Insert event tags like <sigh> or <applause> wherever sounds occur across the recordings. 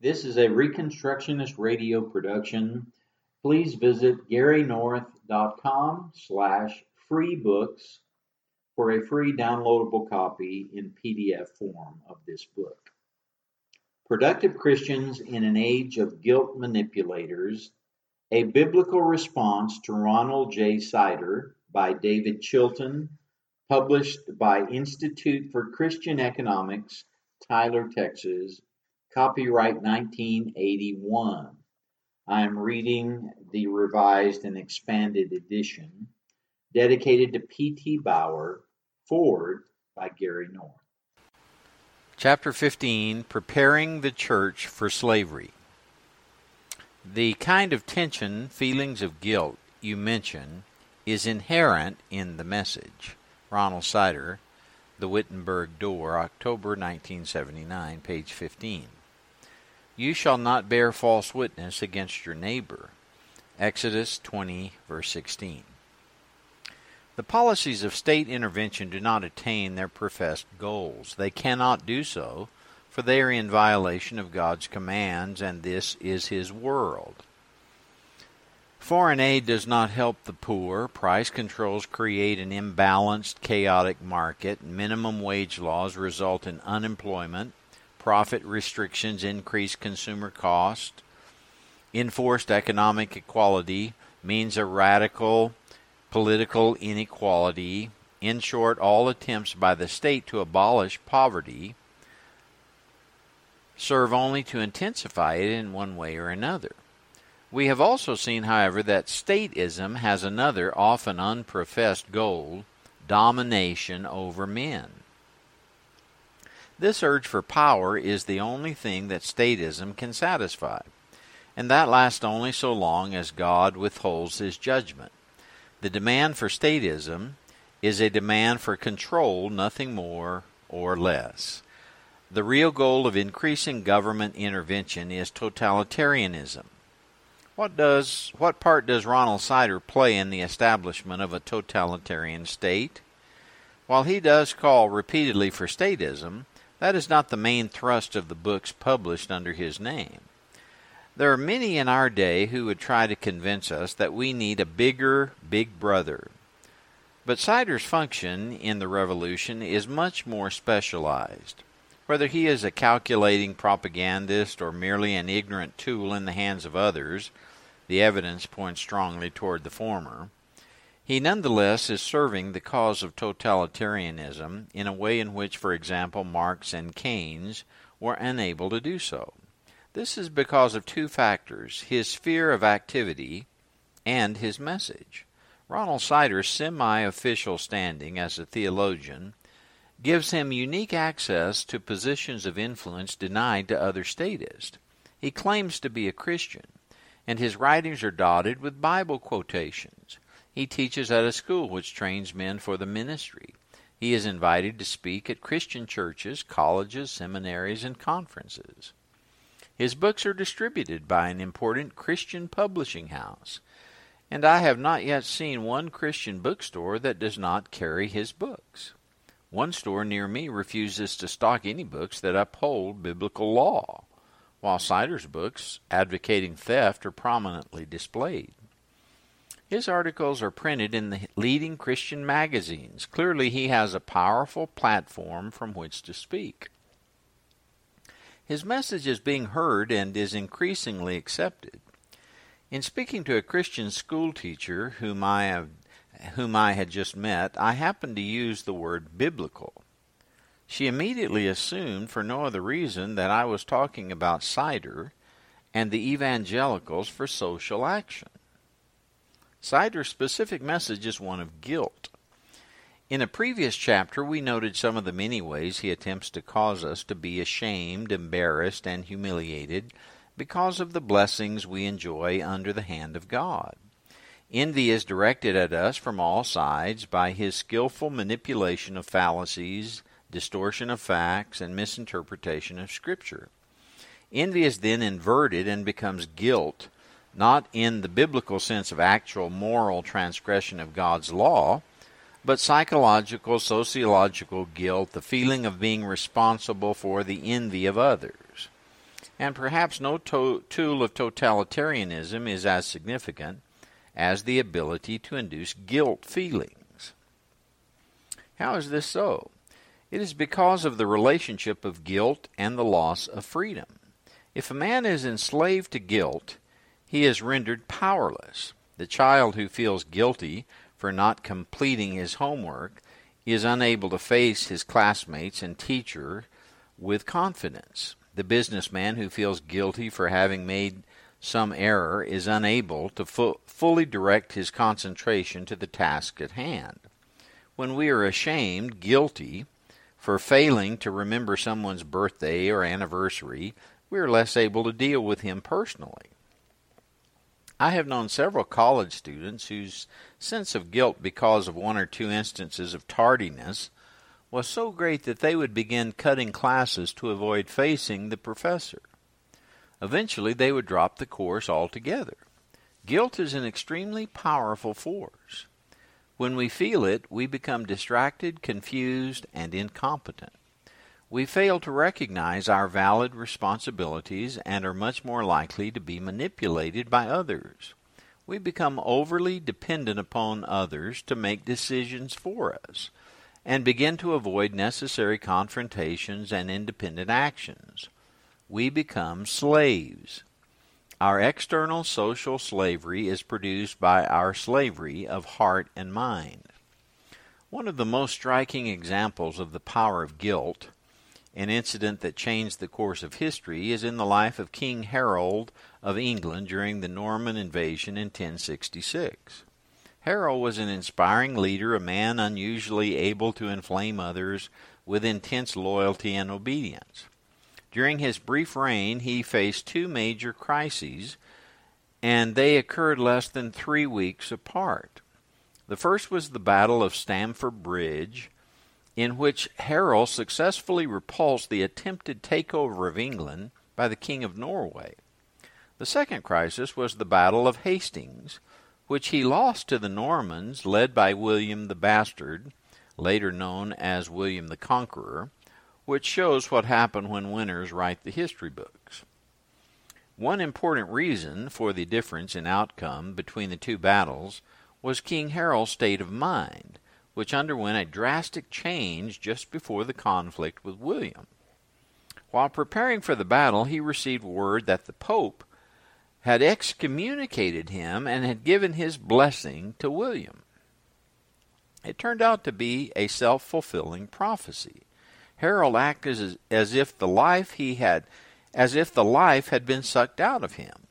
This is a Reconstructionist radio production. Please visit garynorth.com slash free books for a free downloadable copy in PDF form of this book. Productive Christians in an Age of Guilt Manipulators, a Biblical Response to Ronald J. Sider by David Chilton, published by Institute for Christian Economics, Tyler, Texas, copyright 1981. I am reading the revised and expanded edition dedicated to P.T. Bauer, forward by Gary North. Chapter 15 Preparing the Church for Slavery. The kind of tension, feelings of guilt you mention is inherent in the message. Ronald Sider, The Wittenberg Door, October 1979, page 15. You shall not bear false witness against your neighbor. Exodus 20, verse 16. The policies of state intervention do not attain their professed goals. They cannot do so, for they are in violation of God's commands, and this is His world. Foreign aid does not help the poor. Price controls create an imbalanced, chaotic market. Minimum wage laws result in unemployment. Profit restrictions increase consumer cost. Enforced economic equality means a radical political inequality. In short, all attempts by the state to abolish poverty serve only to intensify it in one way or another. We have also seen, however, that statism has another, often unprofessed goal domination over men. This urge for power is the only thing that statism can satisfy, and that lasts only so long as God withholds his judgment. The demand for statism is a demand for control, nothing more or less. The real goal of increasing government intervention is totalitarianism. What does what part does Ronald Sider play in the establishment of a totalitarian state? While he does call repeatedly for statism, that is not the main thrust of the books published under his name. There are many in our day who would try to convince us that we need a bigger Big Brother. But Sider's function in the revolution is much more specialized. Whether he is a calculating propagandist or merely an ignorant tool in the hands of others, the evidence points strongly toward the former. He nonetheless is serving the cause of totalitarianism in a way in which, for example, Marx and Keynes were unable to do so. This is because of two factors his sphere of activity and his message. Ronald Sider's semi official standing as a theologian gives him unique access to positions of influence denied to other statists. He claims to be a Christian, and his writings are dotted with Bible quotations. He teaches at a school which trains men for the ministry. He is invited to speak at Christian churches, colleges, seminaries, and conferences. His books are distributed by an important Christian publishing house, and I have not yet seen one Christian bookstore that does not carry his books. One store near me refuses to stock any books that uphold biblical law while Sider's books advocating theft are prominently displayed. His articles are printed in the leading Christian magazines. Clearly, he has a powerful platform from which to speak. His message is being heard and is increasingly accepted. In speaking to a Christian school teacher whom I have whom I had just met, I happened to use the word biblical. She immediately assumed, for no other reason, that I was talking about Sider and the evangelicals for social action. Sider's specific message is one of guilt. In a previous chapter, we noted some of the many ways he attempts to cause us to be ashamed, embarrassed, and humiliated because of the blessings we enjoy under the hand of God. Envy is directed at us from all sides by his skillful manipulation of fallacies, distortion of facts, and misinterpretation of Scripture. Envy is then inverted and becomes guilt, not in the biblical sense of actual moral transgression of God's law, but psychological, sociological guilt, the feeling of being responsible for the envy of others. And perhaps no to- tool of totalitarianism is as significant as the ability to induce guilt feelings. How is this so? It is because of the relationship of guilt and the loss of freedom. If a man is enslaved to guilt, he is rendered powerless. The child who feels guilty for not completing his homework is unable to face his classmates and teacher with confidence. The businessman who feels guilty for having made some error is unable to fu- fully direct his concentration to the task at hand. When we are ashamed, guilty, for failing to remember someone's birthday or anniversary, we are less able to deal with him personally. I have known several college students whose sense of guilt because of one or two instances of tardiness was so great that they would begin cutting classes to avoid facing the professor. Eventually, they would drop the course altogether. Guilt is an extremely powerful force. When we feel it, we become distracted, confused, and incompetent. We fail to recognize our valid responsibilities and are much more likely to be manipulated by others. We become overly dependent upon others to make decisions for us and begin to avoid necessary confrontations and independent actions. We become slaves. Our external social slavery is produced by our slavery of heart and mind. One of the most striking examples of the power of guilt an incident that changed the course of history is in the life of King Harold of England during the Norman invasion in 1066. Harold was an inspiring leader, a man unusually able to inflame others with intense loyalty and obedience. During his brief reign, he faced two major crises, and they occurred less than three weeks apart. The first was the Battle of Stamford Bridge, in which Harold successfully repulsed the attempted takeover of England by the King of Norway. The second crisis was the Battle of Hastings, which he lost to the Normans led by William the Bastard, later known as William the Conqueror, which shows what happened when winners write the history books. One important reason for the difference in outcome between the two battles was King Harold's state of mind which underwent a drastic change just before the conflict with William. While preparing for the battle, he received word that the Pope had excommunicated him and had given his blessing to William. It turned out to be a self fulfilling prophecy. Harold acted as, as if the life he had as if the life had been sucked out of him.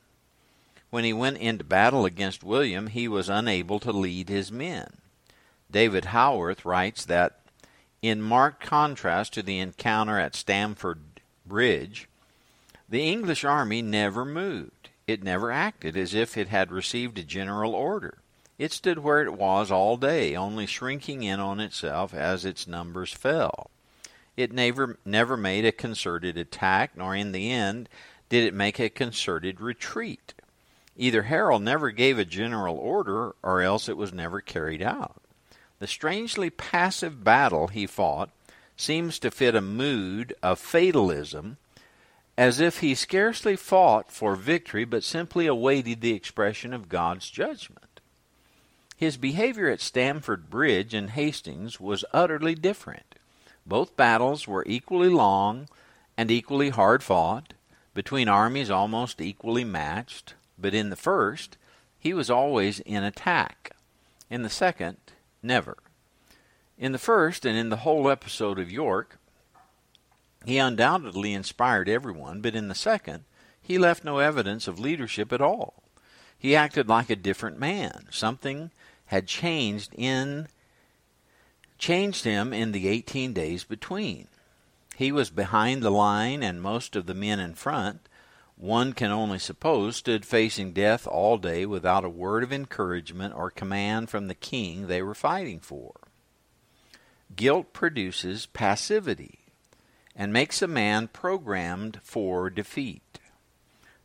When he went into battle against William, he was unable to lead his men. David Howarth writes that, in marked contrast to the encounter at Stamford Bridge, the English army never moved. It never acted as if it had received a general order. It stood where it was all day, only shrinking in on itself as its numbers fell. It never, never made a concerted attack, nor in the end did it make a concerted retreat. Either Harold never gave a general order, or else it was never carried out. The strangely passive battle he fought seems to fit a mood of fatalism, as if he scarcely fought for victory but simply awaited the expression of God's judgment. His behavior at Stamford Bridge and Hastings was utterly different. Both battles were equally long and equally hard fought, between armies almost equally matched, but in the first, he was always in attack. In the second, Never. In the first and in the whole episode of York, he undoubtedly inspired everyone, but in the second, he left no evidence of leadership at all. He acted like a different man. Something had changed in changed him in the 18 days between. He was behind the line and most of the men in front one can only suppose, stood facing death all day without a word of encouragement or command from the king they were fighting for. Guilt produces passivity and makes a man programmed for defeat.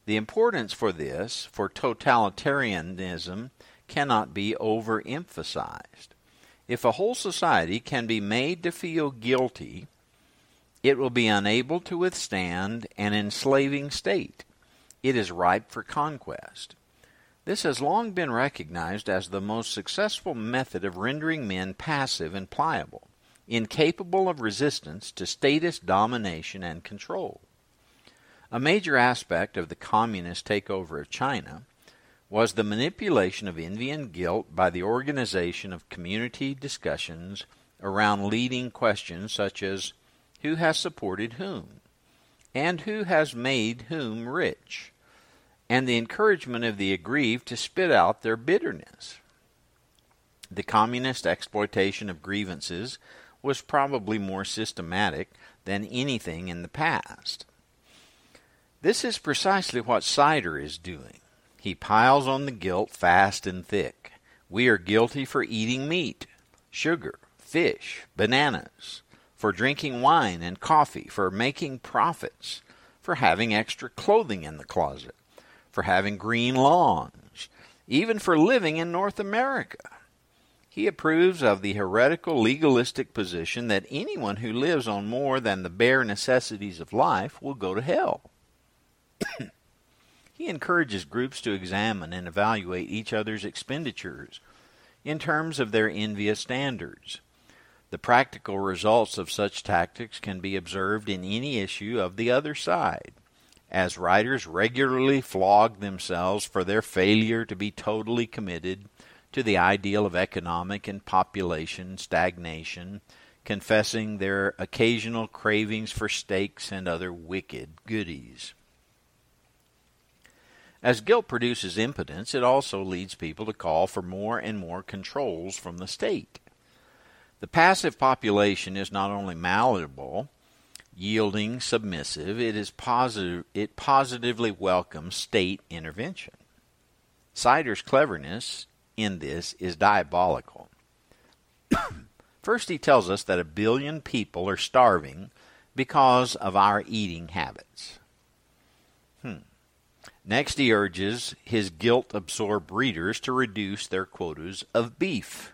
The importance for this, for totalitarianism, cannot be overemphasized. If a whole society can be made to feel guilty it will be unable to withstand an enslaving state. It is ripe for conquest. This has long been recognized as the most successful method of rendering men passive and pliable, incapable of resistance to statist domination and control. A major aspect of the communist takeover of China was the manipulation of envy and guilt by the organization of community discussions around leading questions such as who has supported whom, and who has made whom rich, and the encouragement of the aggrieved to spit out their bitterness. The communist exploitation of grievances was probably more systematic than anything in the past. This is precisely what Sider is doing. He piles on the guilt fast and thick. We are guilty for eating meat, sugar, fish, bananas, for drinking wine and coffee, for making profits, for having extra clothing in the closet, for having green lawns, even for living in North America. He approves of the heretical legalistic position that anyone who lives on more than the bare necessities of life will go to hell. <coughs> he encourages groups to examine and evaluate each other's expenditures in terms of their envious standards. The practical results of such tactics can be observed in any issue of the other side, as writers regularly flog themselves for their failure to be totally committed to the ideal of economic and population stagnation, confessing their occasional cravings for steaks and other wicked goodies. As guilt produces impotence, it also leads people to call for more and more controls from the state. The passive population is not only malleable, yielding, submissive, it is positive it positively welcomes state intervention. Sider's cleverness in this is diabolical. <coughs> First he tells us that a billion people are starving because of our eating habits. Hmm. Next, he urges his guilt absorbed readers to reduce their quotas of beef.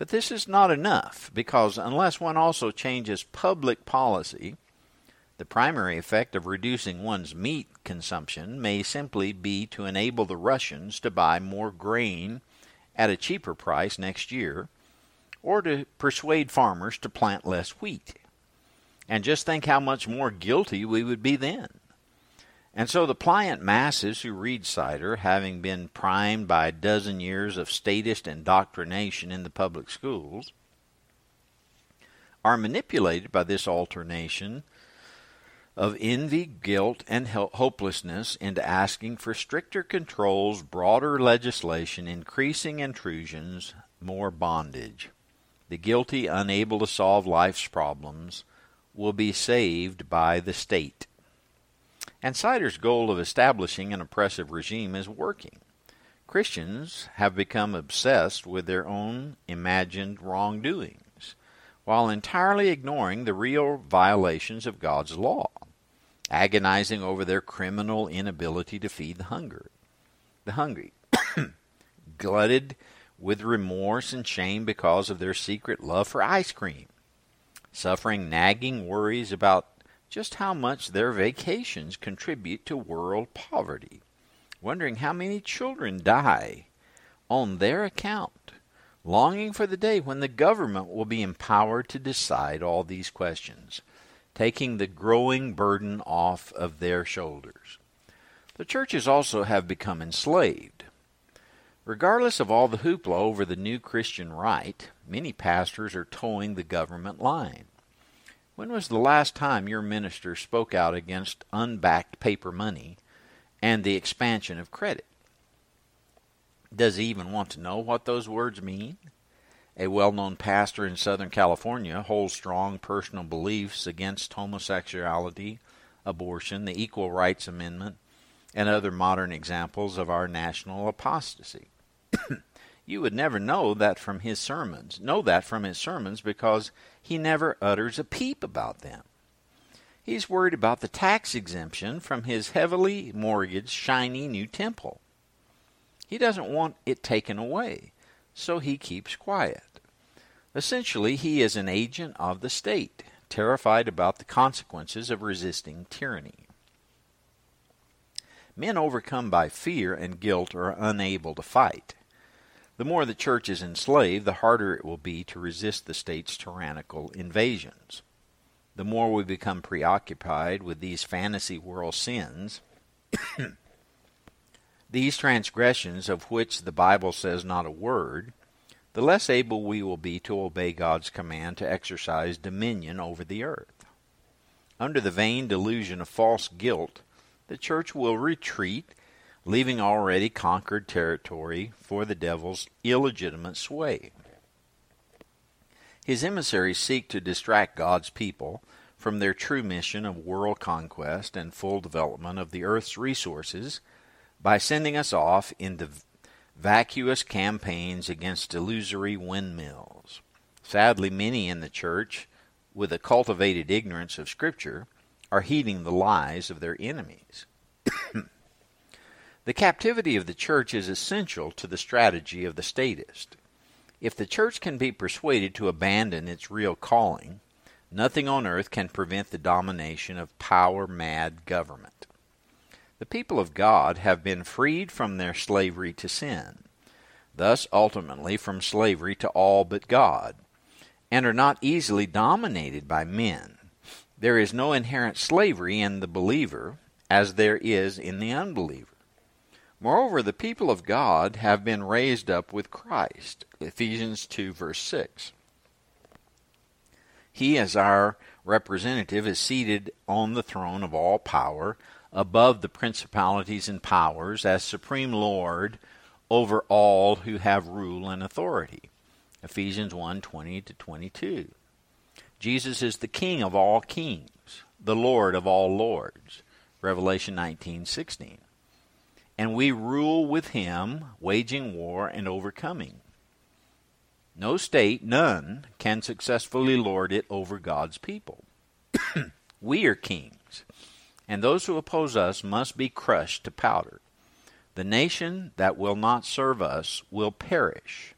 But this is not enough, because unless one also changes public policy, the primary effect of reducing one's meat consumption may simply be to enable the Russians to buy more grain at a cheaper price next year, or to persuade farmers to plant less wheat. And just think how much more guilty we would be then. And so the pliant masses who read Sider, having been primed by a dozen years of statist indoctrination in the public schools, are manipulated by this alternation of envy, guilt, and hopelessness into asking for stricter controls, broader legislation, increasing intrusions, more bondage. The guilty, unable to solve life's problems, will be saved by the state. And Sider's goal of establishing an oppressive regime is working. Christians have become obsessed with their own imagined wrongdoings, while entirely ignoring the real violations of God's law, agonizing over their criminal inability to feed the hunger, the hungry, <coughs> glutted with remorse and shame because of their secret love for ice cream, suffering nagging worries about just how much their vacations contribute to world poverty, wondering how many children die on their account, longing for the day when the government will be empowered to decide all these questions, taking the growing burden off of their shoulders. The churches also have become enslaved. Regardless of all the hoopla over the new Christian right, many pastors are toeing the government line. When was the last time your minister spoke out against unbacked paper money and the expansion of credit? Does he even want to know what those words mean? A well known pastor in Southern California holds strong personal beliefs against homosexuality, abortion, the Equal Rights Amendment, and other modern examples of our national apostasy. <clears throat> you would never know that from his sermons. Know that from his sermons because he never utters a peep about them. He's worried about the tax exemption from his heavily mortgaged, shiny new temple. He doesn't want it taken away, so he keeps quiet. Essentially, he is an agent of the state, terrified about the consequences of resisting tyranny. Men overcome by fear and guilt are unable to fight. The more the church is enslaved, the harder it will be to resist the state's tyrannical invasions. The more we become preoccupied with these fantasy world sins, <coughs> these transgressions of which the Bible says not a word, the less able we will be to obey God's command to exercise dominion over the earth. Under the vain delusion of false guilt, the church will retreat, leaving already conquered territory for the devil's illegitimate sway. His emissaries seek to distract God's people from their true mission of world conquest and full development of the earth's resources by sending us off into vacuous campaigns against illusory windmills. Sadly, many in the church, with a cultivated ignorance of Scripture, are heeding the lies of their enemies. <coughs> the captivity of the church is essential to the strategy of the statist. If the church can be persuaded to abandon its real calling, nothing on earth can prevent the domination of power mad government. The people of God have been freed from their slavery to sin, thus ultimately from slavery to all but God, and are not easily dominated by men. There is no inherent slavery in the believer as there is in the unbeliever. Moreover, the people of God have been raised up with Christ. Ephesians 2, verse 6. He, as our representative, is seated on the throne of all power above the principalities and powers as supreme Lord over all who have rule and authority. Ephesians 1:20 to 22. Jesus is the king of all kings, the lord of all lords. Revelation 19:16. And we rule with him, waging war and overcoming. No state, none, can successfully lord it over God's people. <clears throat> we are kings and those who oppose us must be crushed to powder. The nation that will not serve us will perish.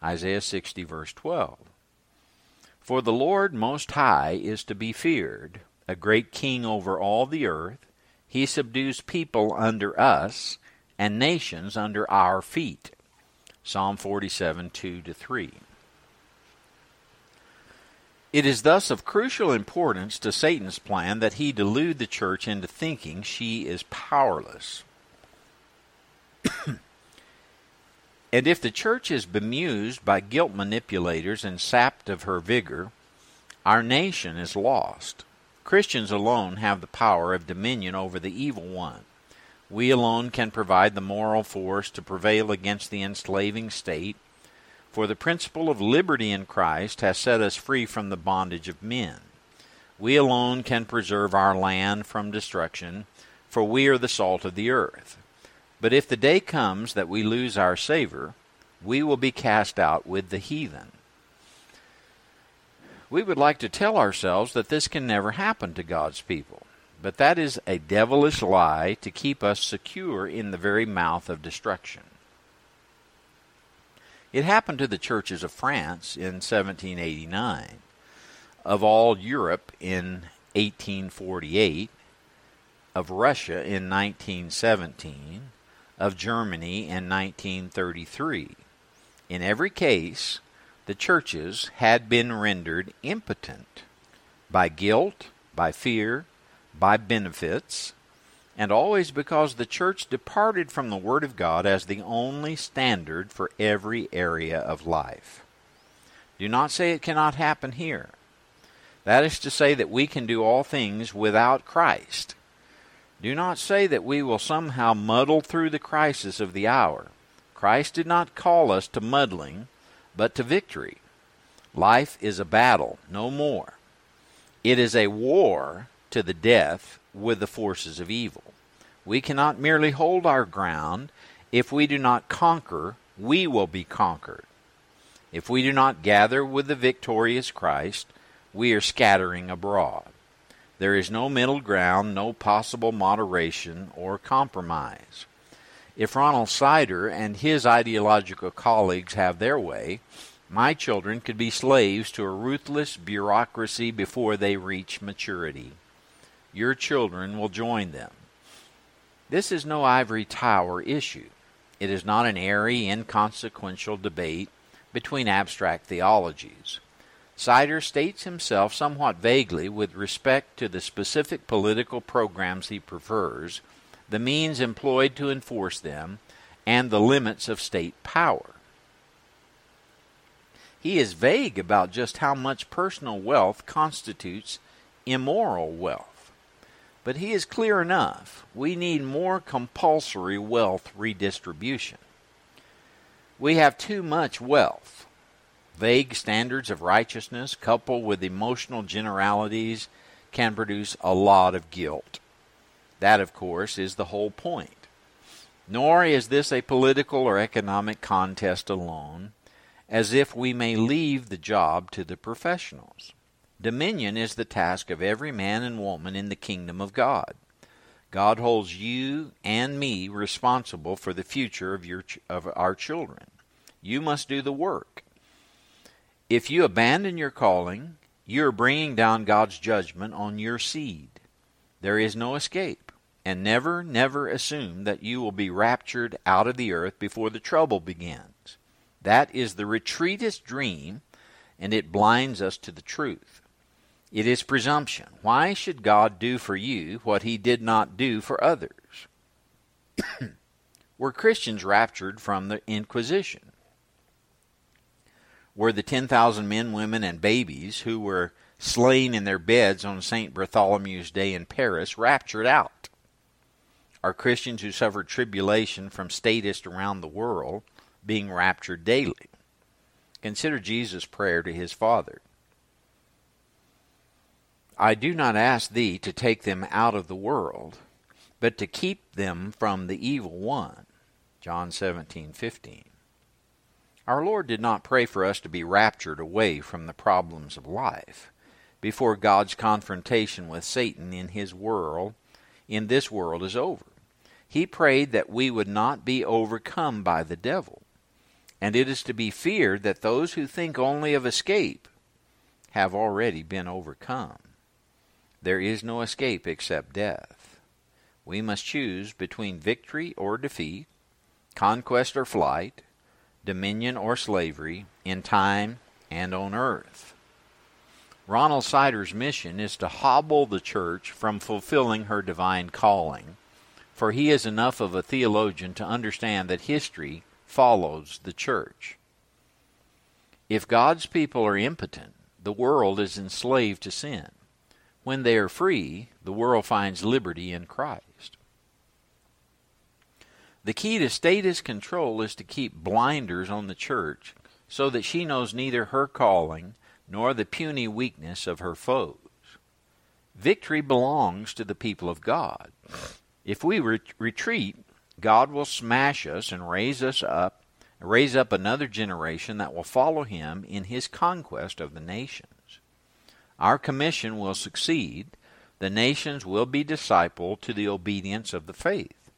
Isaiah 60, verse 12. For the Lord Most High is to be feared, a great king over all the earth. He subdues people under us, and nations under our feet. Psalm 47, 2 3. It is thus of crucial importance to Satan's plan that he delude the church into thinking she is powerless. <coughs> and if the church is bemused by guilt manipulators and sapped of her vigor, our nation is lost. Christians alone have the power of dominion over the evil one. We alone can provide the moral force to prevail against the enslaving state for the principle of liberty in Christ has set us free from the bondage of men. We alone can preserve our land from destruction, for we are the salt of the earth. But if the day comes that we lose our savor, we will be cast out with the heathen. We would like to tell ourselves that this can never happen to God's people, but that is a devilish lie to keep us secure in the very mouth of destruction. It happened to the churches of France in 1789, of all Europe in 1848, of Russia in 1917, of Germany in 1933. In every case, the churches had been rendered impotent by guilt, by fear, by benefits, and always because the church departed from the Word of God as the only standard for every area of life. Do not say it cannot happen here. That is to say that we can do all things without Christ. Do not say that we will somehow muddle through the crisis of the hour. Christ did not call us to muddling, but to victory. Life is a battle, no more. It is a war to the death with the forces of evil. We cannot merely hold our ground. If we do not conquer, we will be conquered. If we do not gather with the victorious Christ, we are scattering abroad. There is no middle ground, no possible moderation or compromise. If Ronald Sider and his ideological colleagues have their way, My children could be slaves to a ruthless bureaucracy before they reach maturity. Your children will join them. This is no ivory tower issue. It is not an airy, inconsequential debate between abstract theologies. Sider states himself somewhat vaguely with respect to the specific political programs he prefers, the means employed to enforce them, and the limits of state power. He is vague about just how much personal wealth constitutes immoral wealth. But he is clear enough. We need more compulsory wealth redistribution. We have too much wealth. Vague standards of righteousness coupled with emotional generalities can produce a lot of guilt. That, of course, is the whole point. Nor is this a political or economic contest alone as if we may leave the job to the professionals. Dominion is the task of every man and woman in the kingdom of God. God holds you and me responsible for the future of your of our children. You must do the work. If you abandon your calling, you are bringing down God's judgment on your seed. There is no escape. And never, never assume that you will be raptured out of the earth before the trouble begins. That is the retreatist dream, and it blinds us to the truth. It is presumption. Why should God do for you what he did not do for others? <coughs> Were Christians raptured from the Inquisition? Were the 10,000 men, women, and babies who were slain in their beds on St. Bartholomew's Day in Paris raptured out? Are Christians who suffer tribulation from statists around the world being raptured daily. Consider Jesus' prayer to his Father. I do not ask thee to take them out of the world, but to keep them from the evil one. John 17:15. Our Lord did not pray for us to be raptured away from the problems of life before God's confrontation with Satan in his world in this world is over. He prayed that we would not be overcome by the devil and it is to be feared that those who think only of escape have already been overcome. There is no escape except death. We must choose between victory or defeat, conquest or flight, dominion or slavery, in time and on earth. Ronald Sider's mission is to hobble the church from fulfilling her divine calling, for he is enough of a theologian to understand that history follows the church. If God's people are impotent, the world is enslaved to sin. When they are free, the world finds liberty in Christ. The key to statist control is to keep blinders on the church so that she knows neither her calling nor the puny weakness of her foes. Victory belongs to the people of God. If we re- retreat, God will smash us and raise us up, raise up another generation that will follow him in his conquest of the nations. Our commission will succeed. The nations will be discipled to the obedience of the faith.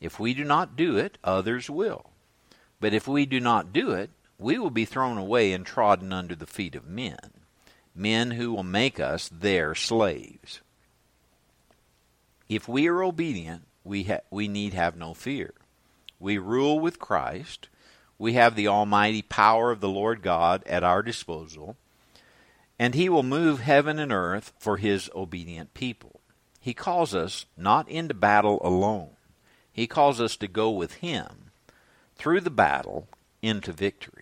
If we do not do it, others will. But if we do not do it, we will be thrown away and trodden under the feet of men, men who will make us their slaves. If we are obedient, we, ha- we need have no fear. We rule with Christ. We have the almighty power of the Lord God at our disposal, and He will move heaven and earth for His obedient people. He calls us not into battle alone, He calls us to go with Him through the battle into victory.